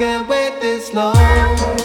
can wait this long.